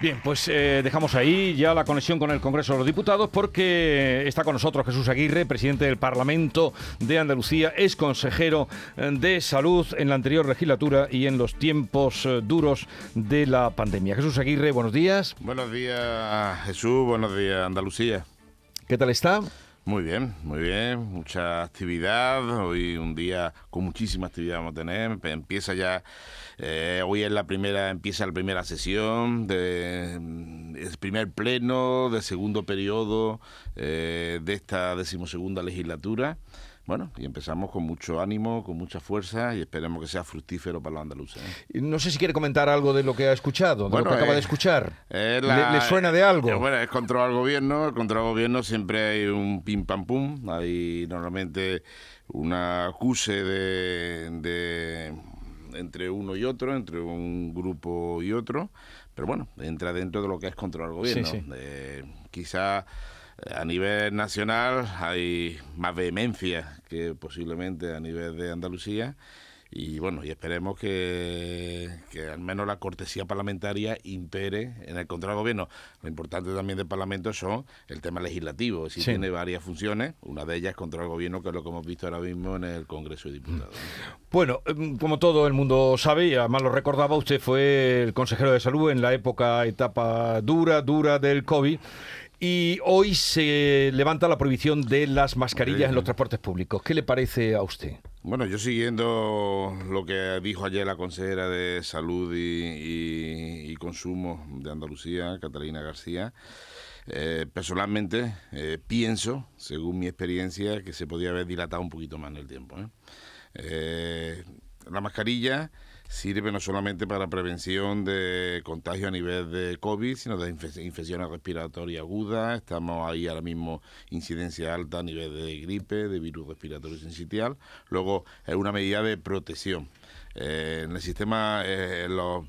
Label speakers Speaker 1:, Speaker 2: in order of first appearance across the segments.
Speaker 1: Bien, pues eh, dejamos ahí ya la conexión con el Congreso de los Diputados porque está con nosotros Jesús Aguirre, presidente del Parlamento de Andalucía, es consejero eh, de salud en la anterior legislatura y en los tiempos eh, duros de la pandemia. Jesús Aguirre, buenos días.
Speaker 2: Buenos días Jesús, buenos días Andalucía.
Speaker 1: ¿Qué tal está?
Speaker 2: Muy bien, muy bien, mucha actividad, hoy un día con muchísima actividad vamos a tener, empieza ya, eh, hoy es la primera, empieza la primera sesión, de, mm, el primer pleno de segundo periodo eh, de esta decimosegunda legislatura. Bueno, y empezamos con mucho ánimo, con mucha fuerza y esperemos que sea fructífero para los andaluces.
Speaker 1: ¿eh? No sé si quiere comentar algo de lo que ha escuchado, de lo que acaba de escuchar. ¿Le, suena de algo?
Speaker 2: bueno, es contra el gobierno. Contra el gobierno siempre hay un pim pam pum. Hay normalmente una acuse de, entre uno y otro, entre un grupo y otro. Pero bueno, entra dentro de lo que es contra el gobierno. Eh, quizá a nivel nacional hay más vehemencia que posiblemente a nivel de Andalucía y bueno, y esperemos que, al menos la cortesía parlamentaria impere en el control del gobierno. Lo importante también del Parlamento son el tema legislativo, si tiene varias funciones, una de ellas es control del gobierno, que es lo que hemos visto ahora mismo en el Congreso de Diputados.
Speaker 1: Bueno, em, como todo el mundo sabe, y además lo recordaba, usted fue el consejero de salud en la época, etapa dura, dura del COVID. Y hoy se levanta la prohibición de las mascarillas en los transportes públicos. ¿Qué le parece a usted?
Speaker 2: Bueno, yo siguiendo lo que dijo ayer la consejera de Salud y, Consumo de Andalucía, Catalina García, eh, personalmente eh, pienso, según mi experiencia, que se podía haber dilatado un poquito más en el tiempo. ¿eh? la mascarilla sirve no solamente para prevención de contagio a nivel de COVID, sino de infecciones respiratorias agudas. Estamos ahí ahora mismo incidencia alta a nivel de gripe, de virus respiratorio sincitial. Luego es una medida de protección. Eh, en el sistema, eh, los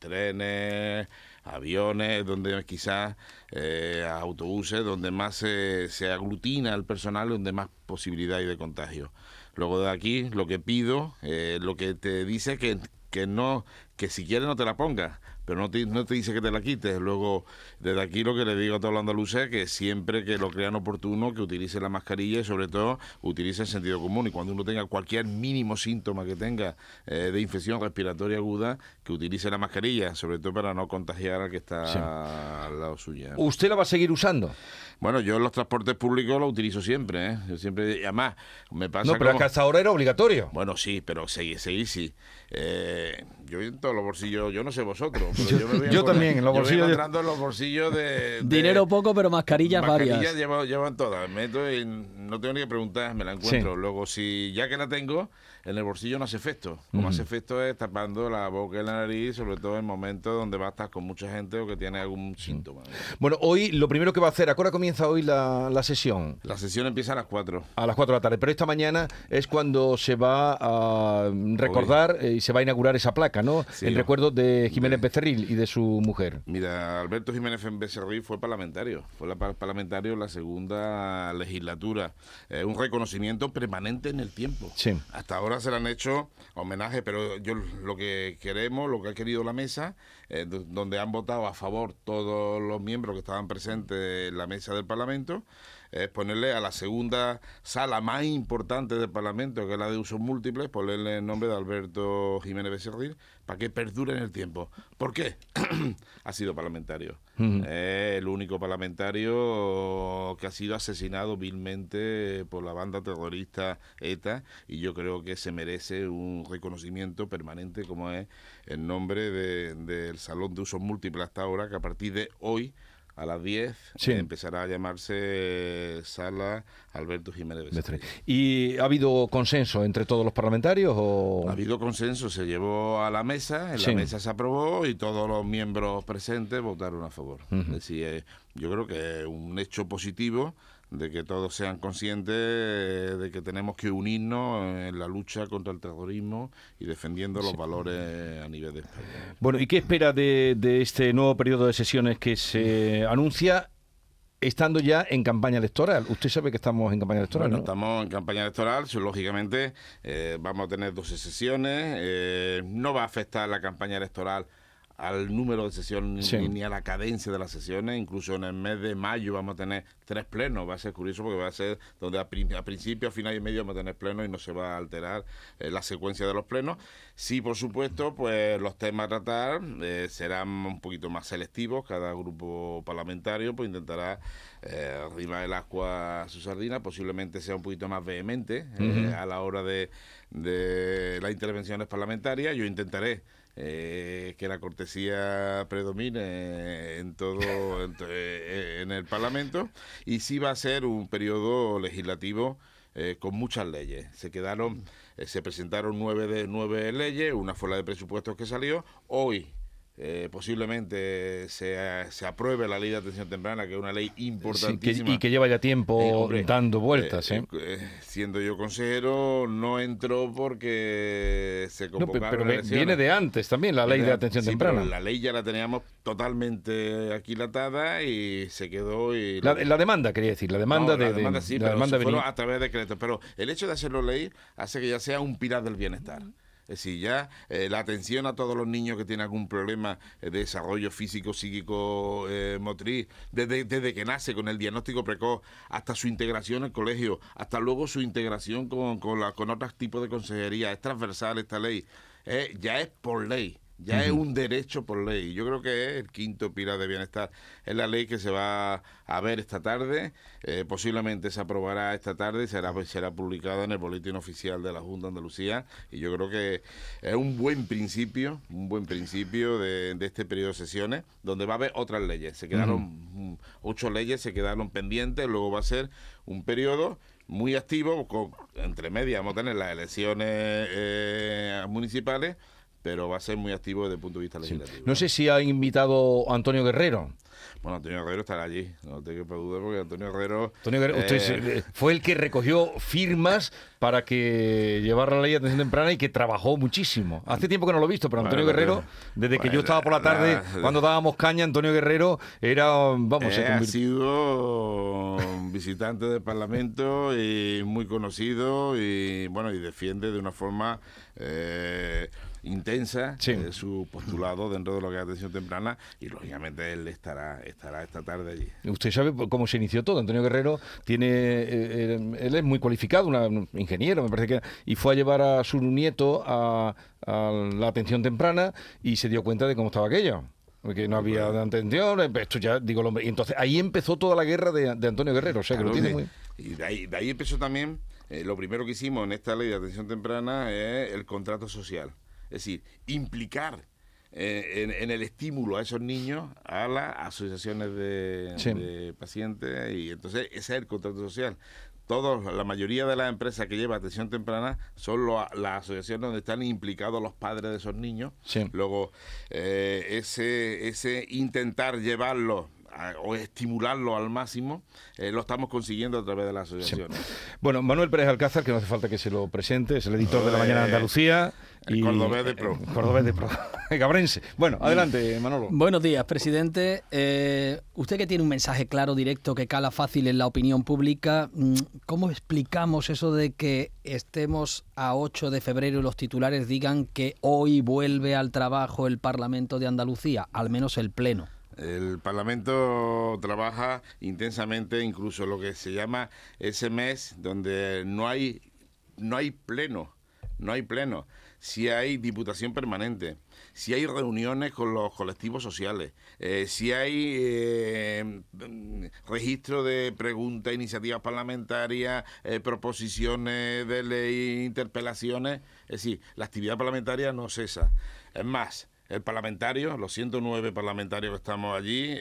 Speaker 2: trenes, aviones, donde quizás eh, autobuses, donde más se, se aglutina el personal, donde más posibilidad hay de contagio. Luego de aquí, lo que pido, eh, lo que te dice que, que no, que si quieres no te la pongas, pero no te, no te dice que te la quites. Luego, desde aquí lo que le digo a todos los andaluces es que siempre que lo crean oportuno, que utilice la mascarilla y sobre todo utilice el sentido común. Y cuando uno tenga cualquier mínimo síntoma que tenga eh, de infección respiratoria aguda, que utilice la mascarilla, sobre todo para no contagiar al que está al lado suya.
Speaker 1: ¿Usted la va a seguir usando?
Speaker 2: Bueno, yo en los transportes públicos lo utilizo siempre, ¿eh? Yo siempre, además, me pasa
Speaker 1: No, pero
Speaker 2: como...
Speaker 1: hasta ahora era obligatorio.
Speaker 2: Bueno, sí, pero seguir, seguir sí. Eh, yo en todos los bolsillos, yo no sé vosotros, yo, me voy
Speaker 1: yo también, en los bolsillos.
Speaker 2: entrando en los bolsillos de,
Speaker 3: Dinero poco, pero mascarillas,
Speaker 2: mascarillas
Speaker 3: varias.
Speaker 2: Llevo, llevan todas. Meto y no tengo ni que preguntar, me la encuentro. Luego, si ya que la tengo, en el bolsillo no hace efecto. Como hace efecto es tapando la boca y la nariz, sobre todo en momentos donde va a estar con mucha gente o que tiene algún síntoma.
Speaker 1: Bueno, hoy lo primero que va a hacer, ¿a qué hora comienza hoy la, la sesión?
Speaker 2: La sesión empieza a las 4.
Speaker 1: A las 4 de la tarde, pero esta mañana es cuando se va a recordar eh, y se va a inaugurar esa placa, ¿no? el recuerdo de Jiménez Becerril y de su mujer.
Speaker 2: Mira, Alberto Jiménez Becerril fue parlamentario, fue parlamentario en la segunda legislatura. Es un reconocimiento permanente en el tiempo.
Speaker 1: Sí.
Speaker 2: Hasta ahora se le han hecho homenaje, pero yo lo que queremos, lo que ha querido la mesa, eh, donde han votado a favor todos los miembros que estaban presentes en la mesa del Parlamento, es ponerle a la segunda sala más importante del Parlamento, que es la de usos múltiples, ponerle el nombre de Alberto Jiménez Becerril, para que perdure en el tiempo. ¿Por qué? ha sido parlamentario. Es el único parlamentario que ha sido asesinado vilmente por la banda terrorista ETA y yo creo que se merece un reconocimiento permanente como es el nombre del Salón de Usos Múltiples hasta ahora, que a partir de hoy a las 10 empezará a llamarse Sala Alberto Jiménez Becerril.
Speaker 1: ¿Y ha habido consenso entre todos los parlamentarios? O...
Speaker 2: Ha habido consenso, se llevó a la mesa, en la mesa se aprobó y todos los miembros presentes votaron a favor. Es decir, eh, yo creo que es un hecho positivo de que todos sean conscientes de que tenemos que unirnos en la lucha contra el terrorismo y defendiendo los valores a nivel de España.
Speaker 1: Bueno, ¿y qué espera de, este nuevo periodo de sesiones que se anuncia estando ya en campaña electoral. Usted sabe que estamos en campaña electoral,
Speaker 2: ¿no? Estamos en campaña electoral, lógicamente eh, vamos a tener 12 sesiones, eh, no va a afectar la campaña electoral al número de sesiones ni, a la cadencia de las sesiones. Incluso en el mes de mayo vamos a tener tres plenos. Va a ser curioso porque va a ser donde a, principio, a final y medio vamos a tener plenos y no se va a alterar eh, la secuencia de los plenos. Sí, por supuesto, pues los temas a tratar eh, serán un poquito más selectivos. Cada grupo parlamentario pues intentará eh, arrimar el agua a su sardina. Posiblemente sea un poquito más vehemente eh, a la hora de, de las intervenciones parlamentarias. Yo intentaré eh, que la cortesía predomine en todo eh, en, el Parlamento y sí va a ser un periodo legislativo eh, con muchas leyes. Se quedaron, se presentaron nueve de nueve leyes, una fue la de presupuestos que salió. Hoy eh, posiblemente se, se, apruebe la ley de atención temprana, que es una ley importantísima.
Speaker 1: y que lleva ya tiempo dando vueltas.
Speaker 2: Eh, ¿eh? siendo yo consejero, no entró porque se convocaron
Speaker 1: pero viene de antes también la ley de, atención temprana.
Speaker 2: la ley ya la teníamos totalmente aquilatada y se quedó. Y
Speaker 1: la, demanda, quería decir, la demanda de.
Speaker 2: La demanda sí, pero demanda a través de decretos. Pero el hecho de hacerlo ley hace que ya sea un pilar del bienestar. Es decir, ya eh, la atención a todos los niños que tienen algún problema de desarrollo físico, psíquico, eh, motriz, desde, desde, que nace con el diagnóstico precoz hasta su integración al colegio, hasta luego su integración con, con, la, con otros tipos de consejería, es transversal esta ley, eh, ya es por ley ya es un derecho por ley. Yo creo que es el quinto pilar de bienestar. Es la ley que se va a ver esta tarde, eh, posiblemente se aprobará esta tarde y será, será publicada en el boletín oficial de la Junta de Andalucía. Y yo creo que es un buen principio, un buen principio de, este periodo de sesiones, donde va a haber otras leyes. Se quedaron ocho leyes, se quedaron pendientes, luego va a ser un periodo muy activo, con, entre medias vamos a tener las elecciones eh, municipales pero va a ser muy activo desde el punto de vista legislativo.
Speaker 1: No sé si ha invitado a Antonio Guerrero.
Speaker 2: Bueno, Antonio Guerrero estará allí, no tengo que duda porque Antonio Guerrero...
Speaker 1: Antonio Guerrero usted eh, fue el que recogió firmas para que llevara la ley de atención temprana y que trabajó muchísimo. Hace tiempo que no lo he visto, pero Antonio Guerrero, desde que yo estaba por la tarde, cuando dábamos caña, Antonio Guerrero era, vamos,
Speaker 2: eh, ha sido visitante del Parlamento y muy conocido y, bueno, y defiende de una forma... Eh, intensa eh, su postulado dentro de lo que es atención temprana y lógicamente él estará estará esta tarde allí.
Speaker 1: Usted sabe cómo se inició todo. Antonio Guerrero tiene eh, eh, él es muy cualificado, un ingeniero, me parece que y fue a llevar a su nieto a, la atención temprana y se dio cuenta de cómo estaba aquello porque no había atención, esto ya digo, y entonces ahí empezó toda la guerra de, Antonio Guerrero, o sea que lo tiene muy...
Speaker 2: Y de ahí, de ahí empezó también, lo primero que hicimos en esta ley de atención temprana es el contrato social. Es decir, implicar eh, en, el estímulo a esos niños a las asociaciones de, pacientes y entonces ese es el contrato social. Todos, la mayoría de las empresas que llevan atención temprana son las asociaciones donde están implicados los padres de esos niños. Luego, eh, ese, ese intentar llevarlos o estimularlo al máximo, eh, lo estamos consiguiendo a través de las asociaciones.
Speaker 1: Bueno, Manuel Pérez Alcázar, que no hace falta que se lo presente, es el editor de La Mañana de Andalucía.
Speaker 2: Y, Cordobés de Pro.
Speaker 1: Cordobés de Pro. Cabrense. Bueno, adelante, Manolo.
Speaker 3: Buenos días, presidente. Eh, usted que tiene un mensaje claro, directo, que cala fácil en la opinión pública, mm, ¿cómo explicamos eso de que estemos a 8 de febrero y los titulares digan que hoy vuelve al trabajo el Parlamento de Andalucía, al menos el Pleno?
Speaker 2: El Parlamento trabaja intensamente, incluso lo que se llama ese mes donde no hay, no hay pleno, no hay pleno. Si hay diputación permanente, si hay reuniones con los colectivos sociales, eh, si hay eh, registro de preguntas, iniciativas parlamentarias, eh, proposiciones de ley, interpelaciones, es decir, la actividad parlamentaria no cesa. Es más, el parlamentario, los 109 parlamentarios que estamos allí,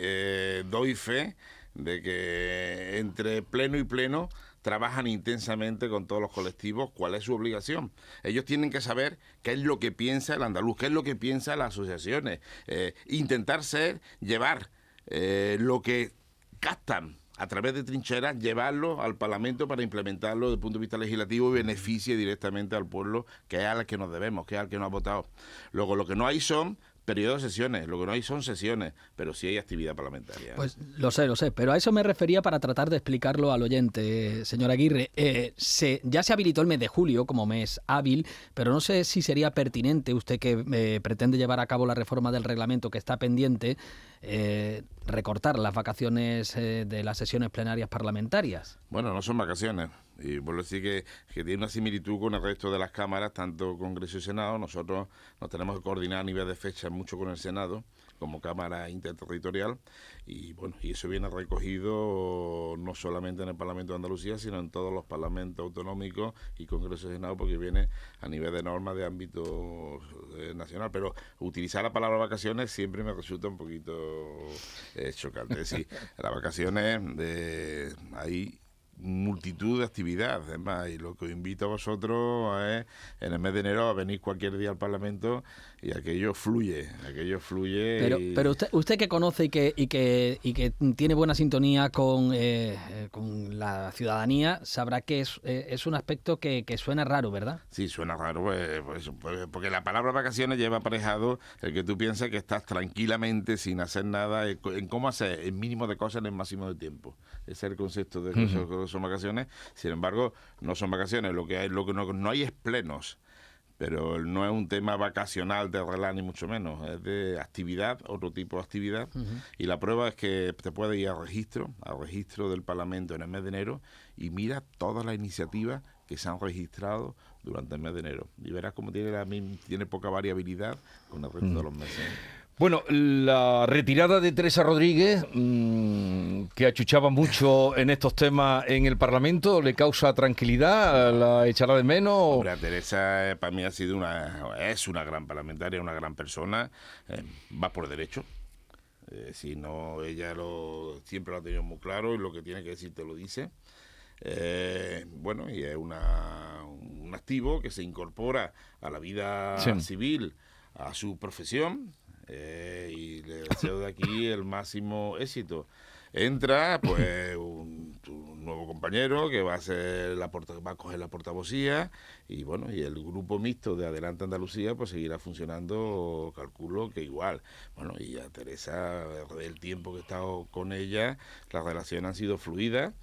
Speaker 2: doy fe de que entre pleno y pleno trabajan intensamente con todos los colectivos, cuál es su obligación. Ellos tienen que saber qué es lo que piensa el andaluz, qué es lo que piensa las asociaciones, eh, intentar ser, llevar eh, lo que captan a través de trincheras, llevarlo al Parlamento para implementarlo desde el punto de vista legislativo y beneficie directamente al pueblo, que es al que nos debemos, que es al que nos ha votado. Luego, lo que no hay son periodo de sesiones, lo que no hay son sesiones, pero sí hay actividad parlamentaria.
Speaker 3: Pues lo sé, lo sé, pero a eso me refería para tratar de explicarlo al oyente, señor Aguirre. Eh, se, ya se habilitó el mes de julio como mes hábil, pero no sé si sería pertinente, usted que eh, pretende llevar a cabo la reforma del reglamento que está pendiente, eh, recortar las vacaciones de las sesiones plenarias parlamentarias.
Speaker 2: Bueno, no son vacaciones. Y vuelvo a decir que, que, tiene una similitud con el resto de las cámaras, tanto Congreso y Senado. Nosotros nos tenemos que coordinar a nivel de fecha mucho con el Senado, como Cámara Interterritorial. Y bueno, y eso viene recogido no solamente en el Parlamento de Andalucía, sino en todos los parlamentos autonómicos y Congreso y Senado, porque viene a nivel de normas de ámbito eh, nacional. Pero utilizar la palabra vacaciones siempre me resulta un poquito eh, chocante. Decir, las vacaciones de ahí multitud de actividades. Además, y lo que os invito a vosotros es en el mes de enero a venir cualquier día al Parlamento y aquello fluye, aquello fluye.
Speaker 3: Pero, pero usted, usted que conoce y que, y que, y que tiene buena sintonía con, eh, con la ciudadanía, sabrá que es, eh, es un aspecto que, que, suena raro, ¿verdad?
Speaker 2: Sí, suena raro, pues, pues, pues, porque la palabra vacaciones lleva aparejado el que tú piensas que estás tranquilamente sin hacer nada, en cómo hacer el mínimo de cosas en el máximo de tiempo. Ese es el concepto de que son vacaciones. Sin embargo, no son vacaciones, lo que hay, lo que no, no hay es plenos pero no es un tema vacacional de relax ni mucho menos, es de actividad, otro tipo de actividad. Y la prueba es que te puedes ir al registro, al registro del Parlamento en el mes de enero y mira todas las iniciativas que se han registrado durante el mes de enero. Y verás cómo tiene, la, tiene poca variabilidad con el resto de los meses.
Speaker 1: Bueno, la retirada de Teresa Rodríguez, mmm, que achuchaba mucho en estos temas en el Parlamento, ¿le causa tranquilidad? ¿La echará de menos?
Speaker 2: Hombre, Teresa eh, para mí ha sido una, es una gran parlamentaria, una gran persona, eh, va por derecho. Eh, si no, ella lo, siempre lo ha tenido muy claro y lo que tiene que decir te lo dice. Eh, bueno, y es una, un activo que se incorpora a la vida sí. civil, a su profesión, eh, y le deseo de aquí el máximo éxito. Entra, pues, un, nuevo compañero que va a ser la porta, va a coger la portavocía y bueno, y el grupo mixto de Adelante Andalucía pues seguirá funcionando, calculo que igual. Bueno, y a Teresa, el tiempo que he estado con ella, las relaciones han sido fluidas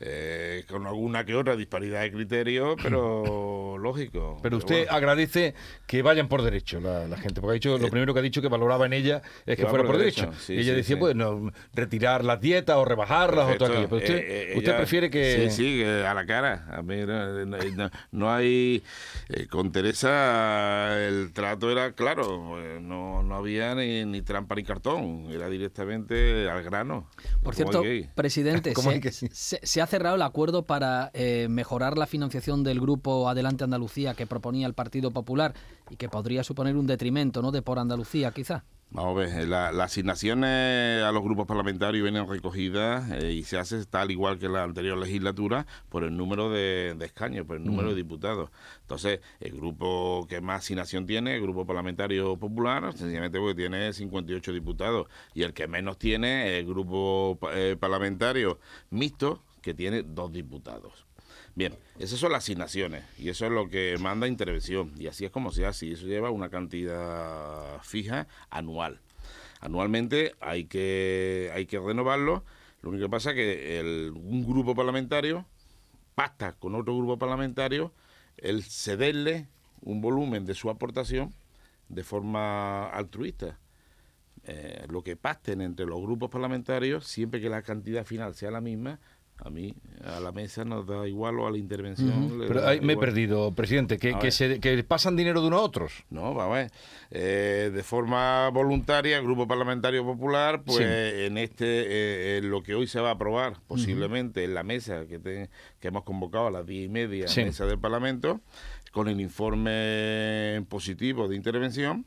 Speaker 2: eh, con alguna que otra disparidad de criterio, pero lógico.
Speaker 1: Pero usted bueno. agradece que vayan por derecho la, la, gente, porque ha dicho, lo primero que ha dicho que valoraba en ella es que, que fuera por, por derecho. derecho. Sí, ella sí, decía, sí. pues, no, retirar las dietas o rebajarlas Perfecto. o todo aquello. Pero usted, eh, eh, usted prefiere que...
Speaker 2: Sí, sí, a la cara. A mí no, no, no hay... Eh, con Teresa el trato era claro, no, no había ni, ni, trampa ni cartón, era directamente al grano.
Speaker 3: Por cierto, presidente, se, se, se ha cerrado el acuerdo para eh, mejorar la financiación del grupo Adelante Andalucía que proponía el Partido Popular y que podría suponer un detrimento ¿no? de por Andalucía, quizá.
Speaker 2: Vamos a ver, la, las asignaciones a los grupos parlamentarios vienen recogidas eh, y se hace tal igual que la anterior legislatura por el número de, de escaños, por el número mm. de diputados. Entonces, el grupo que más asignación tiene, el Grupo Parlamentario Popular, sencillamente porque tiene 58 diputados, y el que menos tiene, el Grupo eh, Parlamentario Mixto, que tiene dos diputados. Bien, esas son las asignaciones y eso es lo que manda intervención y así es como se hace eso lleva una cantidad fija anual. Anualmente hay que, hay que renovarlo, lo único que pasa es que un grupo parlamentario pacta con otro grupo parlamentario el cederle un volumen de su aportación de forma altruista. Eh, lo que pacten entre los grupos parlamentarios, siempre que la cantidad final sea la misma, a mí, a la mesa nos da igual o a la intervención. Uh
Speaker 1: -huh. Pero ahí me he perdido, presidente, que, que, se, que, pasan dinero de unos a otros.
Speaker 2: No, vamos a ver. Eh, de forma voluntaria, el Grupo Parlamentario Popular, pues sí. en este, eh, en lo que hoy se va a aprobar, posiblemente uh -huh. en la mesa que, te, que hemos convocado a las diez y media, sí. mesa del Parlamento, con el informe positivo de intervención,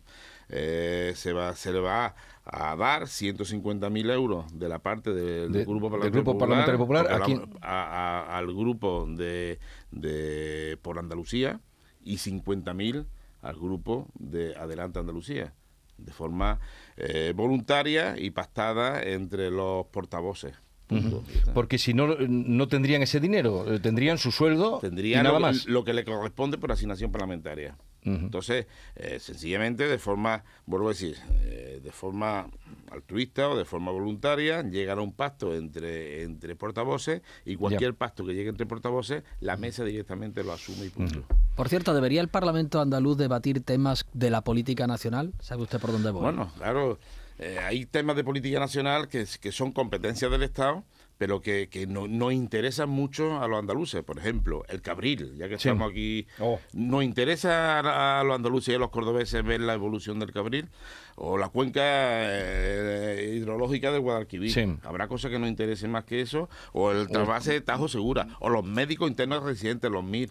Speaker 2: eh, se, va, se le va a dar 150.000 euros de la parte de, del
Speaker 1: de,
Speaker 2: Grupo
Speaker 1: Parlamentario Grupo Popular, Parlamentario Popular
Speaker 2: aquí... a, a, al grupo de, de por Andalucía y 50.000 al grupo de Adelante Andalucía de forma eh, voluntaria y pactada entre los portavoces.
Speaker 1: Uh -huh. Porque si no, no tendrían ese dinero, eh, tendrían su sueldo
Speaker 2: tendrían
Speaker 1: y nada
Speaker 2: lo,
Speaker 1: más.
Speaker 2: lo que le corresponde por asignación parlamentaria. Entonces, eh, sencillamente, de forma, vuelvo a decir, eh, de forma altruista o de forma voluntaria, llegar a un pacto entre, entre portavoces y cualquier pacto que llegue entre portavoces, la mesa directamente lo asume y punto.
Speaker 3: Por cierto, ¿debería el Parlamento andaluz debatir temas de la política nacional? ¿Sabe usted por dónde voy?
Speaker 2: Bueno, claro, eh, hay temas de política nacional que, que son competencias del Estado pero que, que no, no, interesan mucho a los andaluces. Por ejemplo, el cabril, ya que estamos aquí, oh. ¿nos interesa a, los andaluces y a los cordobeses ver la evolución del cabril? O la cuenca eh, hidrológica del Guadalquivir. Habrá cosas que nos interesen más que eso. O el trasvase de Tajo Segura. O los médicos internos residentes, los MIR.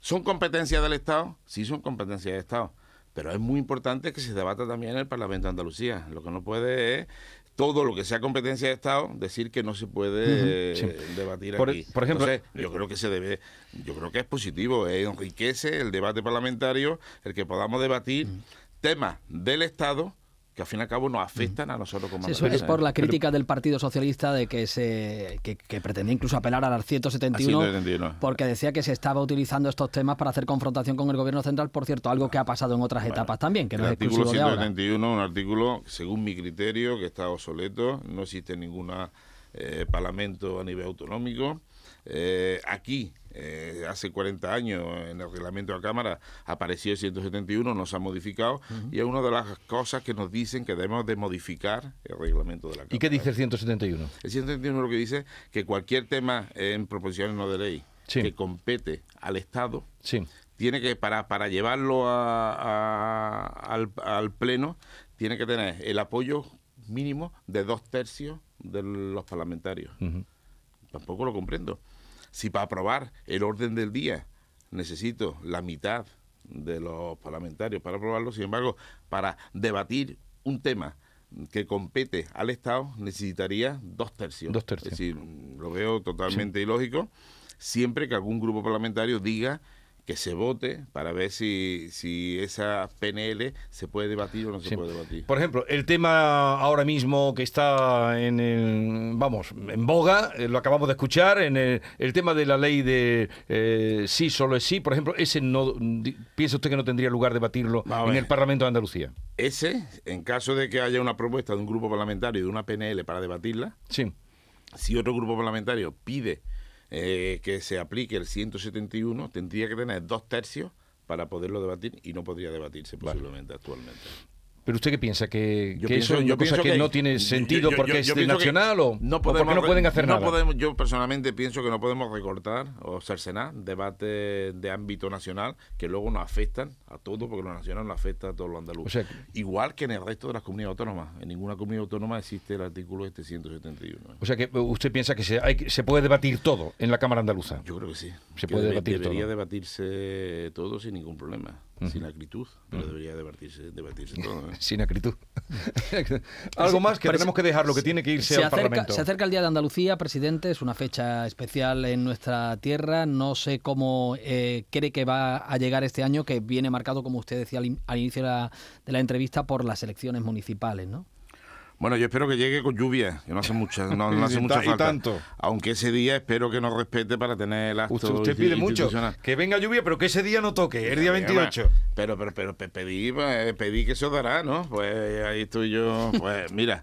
Speaker 2: ¿Son competencias del Estado? Sí, son competencias del Estado pero es muy importante que se debata también en el Parlamento de Andalucía. Lo que no puede es todo lo que sea competencia de Estado, decir que no se puede debatir
Speaker 1: por,
Speaker 2: aquí.
Speaker 1: Por ejemplo,
Speaker 2: yo creo que se debe, yo creo que es positivo, eh, enriquece el debate parlamentario el que podamos debatir temas del Estado que al fin y al cabo nos afectan a nosotros como
Speaker 3: sí, Eso es por la crítica del Partido Socialista de que se que, pretendía incluso apelar al 171, 171, porque decía que se estaba utilizando estos temas para hacer confrontación con el gobierno central, por cierto, algo que ha pasado en otras etapas también, que no
Speaker 2: el
Speaker 3: es
Speaker 2: artículo
Speaker 3: 171,
Speaker 2: un artículo, según mi criterio, que está obsoleto, no existe ningún eh, parlamento a nivel autonómico. Eh, aquí eh, hace 40 años en el reglamento de la Cámara apareció el 171, no se ha modificado y es una de las cosas que nos dicen que debemos de modificar el reglamento de la Cámara.
Speaker 1: ¿Y qué dice el 171?
Speaker 2: El 171 lo que dice que cualquier tema en proposiciones no de ley que compete al Estado tiene que, para, para llevarlo al, Pleno, tiene que tener el apoyo mínimo de dos tercios de los parlamentarios. Tampoco lo comprendo. Si para aprobar el orden del día necesito la mitad de los parlamentarios para aprobarlo, sin embargo, para debatir un tema que compete al Estado necesitaría dos tercios.
Speaker 1: Dos tercios.
Speaker 2: Es decir, lo veo totalmente ilógico, siempre que algún grupo parlamentario diga que se vote para ver si, si esa PNL se puede debatir o no se puede debatir.
Speaker 1: Por ejemplo, el tema ahora mismo que está en el, vamos, en boga, eh, lo acabamos de escuchar, en el, tema de la ley de eh, sí, solo es sí, por ejemplo, ese no, ¿piensa usted que no tendría lugar debatirlo en el Parlamento de Andalucía?
Speaker 2: Ese, en caso de que haya una propuesta de un grupo parlamentario y de una PNL para debatirla,
Speaker 1: sí.
Speaker 2: si otro grupo parlamentario pide eh, que se aplique el 171 tendría que tener dos tercios para poderlo debatir y no podría debatirse posiblemente actualmente.
Speaker 1: ¿Pero usted qué piensa? ¿Que, eso es una cosa que, no tiene sentido porque es nacional o,
Speaker 2: no
Speaker 1: porque no pueden hacer
Speaker 2: no
Speaker 1: nada?
Speaker 2: Podemos, yo personalmente pienso que no podemos recortar o cercenar debates de ámbito nacional que luego nos afectan a todos porque lo nacional nos afecta a todos los andaluces. Igual que en el resto de las comunidades autónomas. En ninguna comunidad autónoma existe el artículo este 171.
Speaker 1: O sea que usted piensa que se, hay, se puede debatir todo en la Cámara Andaluza.
Speaker 2: Yo creo que sí.
Speaker 1: Se puede debatir
Speaker 2: debería debatirse todo sin ningún problema. Sin acritud, pero debería debatirse, debatirse todo. ¿eh?
Speaker 1: Sin acritud. Algo más que tenemos que dejar, lo que tiene que irse
Speaker 3: se
Speaker 1: al
Speaker 3: acerca,
Speaker 1: Parlamento.
Speaker 3: Se acerca el Día de Andalucía, presidente, es una fecha especial en nuestra tierra. No sé cómo eh, cree que va a llegar este año, que viene marcado, como usted decía al, al inicio de la, de la entrevista, por las elecciones municipales, ¿no?
Speaker 2: Bueno, yo espero que llegue con lluvia, que no hace mucha, no, hace mucha falta.
Speaker 1: tanto.
Speaker 2: Aunque ese día espero que nos respete para tener el acto
Speaker 1: Usted, pide mucho, que venga lluvia, pero que ese día no toque, el día 28.
Speaker 2: Pero, pero, pero, pedí, pues, pedí que se os dará, ¿no? Pues ahí estoy yo. Pues mira,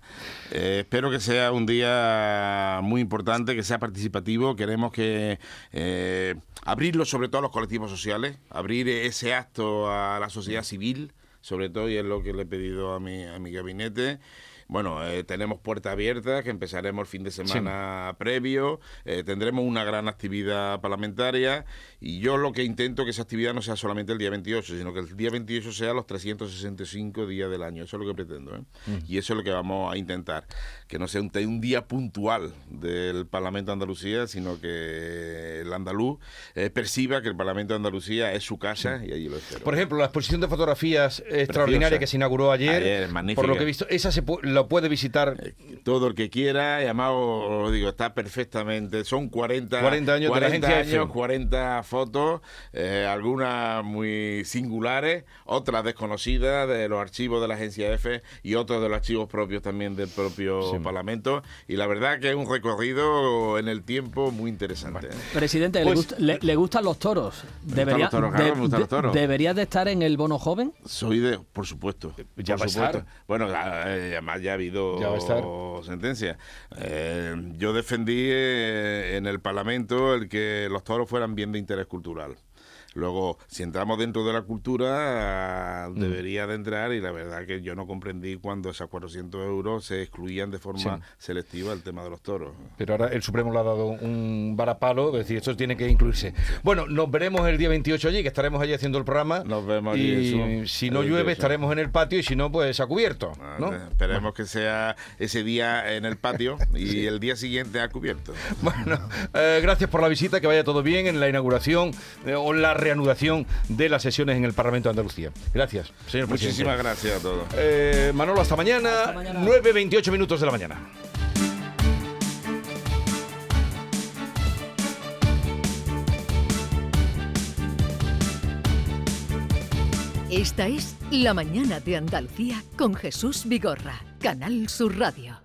Speaker 2: eh, espero que sea un día muy importante, que sea participativo. Queremos que eh, abrirlo sobre todo a los colectivos sociales, abrir ese acto a la sociedad civil, sobre todo, y es lo que le he pedido a mi, a mi gabinete. Bueno, eh, tenemos puerta abierta, que empezaremos el fin de semana previo, eh, tendremos una gran actividad parlamentaria y yo lo que intento que esa actividad no sea solamente el día 28, sino que el día 28 sea los 365 días del año, eso es lo que pretendo. ¿eh? Mm. Y eso es lo que vamos a intentar, que no sea un, un, día puntual del Parlamento de Andalucía, sino que el andaluz perciba que el Parlamento de Andalucía es su casa y allí lo espero.
Speaker 1: Por ejemplo, la exposición de fotografías extraordinaria que se inauguró ayer,
Speaker 2: ayer
Speaker 1: por lo que he visto, esa se lo puede visitar.
Speaker 2: Todo el que quiera, y además os lo digo, está perfectamente. Son 40,
Speaker 1: 40 años de la agencia F.
Speaker 2: años, 40 fotos, eh, algunas muy singulares, otras desconocidas de los archivos de la agencia F y otros de los archivos propios también del propio Parlamento. Y la verdad que es un recorrido en el tiempo muy interesante.
Speaker 3: Presidente, ¿le,
Speaker 2: Pues,
Speaker 3: gust- le- le gustan los toros?
Speaker 2: Me gustan los toros, claro, me gustan los toros.
Speaker 3: ¿Deberías de estar en el bono joven?
Speaker 2: Soy de, por supuesto.
Speaker 1: Ya
Speaker 2: por
Speaker 1: va a
Speaker 2: supuesto.
Speaker 1: estar.
Speaker 2: Bueno, eh, además ya ha habido
Speaker 1: Ya va a estar.
Speaker 2: sentencia. Eh, yo defendí eh, en el Parlamento el que los toros fueran bien de interés cultural. Luego, si entramos dentro de la cultura,
Speaker 1: Mm.
Speaker 2: debería de entrar y la verdad que yo no comprendí cuando esos 400 euros se excluían de forma
Speaker 1: Sí.
Speaker 2: selectiva el tema de los toros.
Speaker 1: Pero ahora el Supremo le ha dado un varapalo, es decir, esto tiene que incluirse. Bueno, nos veremos el día 28 allí, que estaremos allí haciendo el programa.
Speaker 2: Nos vemos allí,
Speaker 1: Y
Speaker 2: eso,
Speaker 1: si no llueve,
Speaker 2: 28.
Speaker 1: estaremos en el patio y si no, pues a cubierto.
Speaker 2: Esperemos que sea ese día en el patio y el día siguiente a cubierto.
Speaker 1: Bueno, eh, gracias por la visita, que vaya todo bien en la inauguración eh, o la reanudación de las sesiones en el Parlamento de Andalucía. Gracias, señor presidente.
Speaker 2: Muchísimas gracias a todos.
Speaker 1: Eh, Manolo, hasta mañana,
Speaker 3: Hasta mañana.
Speaker 1: 9.28 minutos de la mañana.
Speaker 4: Esta es La Mañana de Andalucía con Jesús Vigorra, Canal Sur Radio.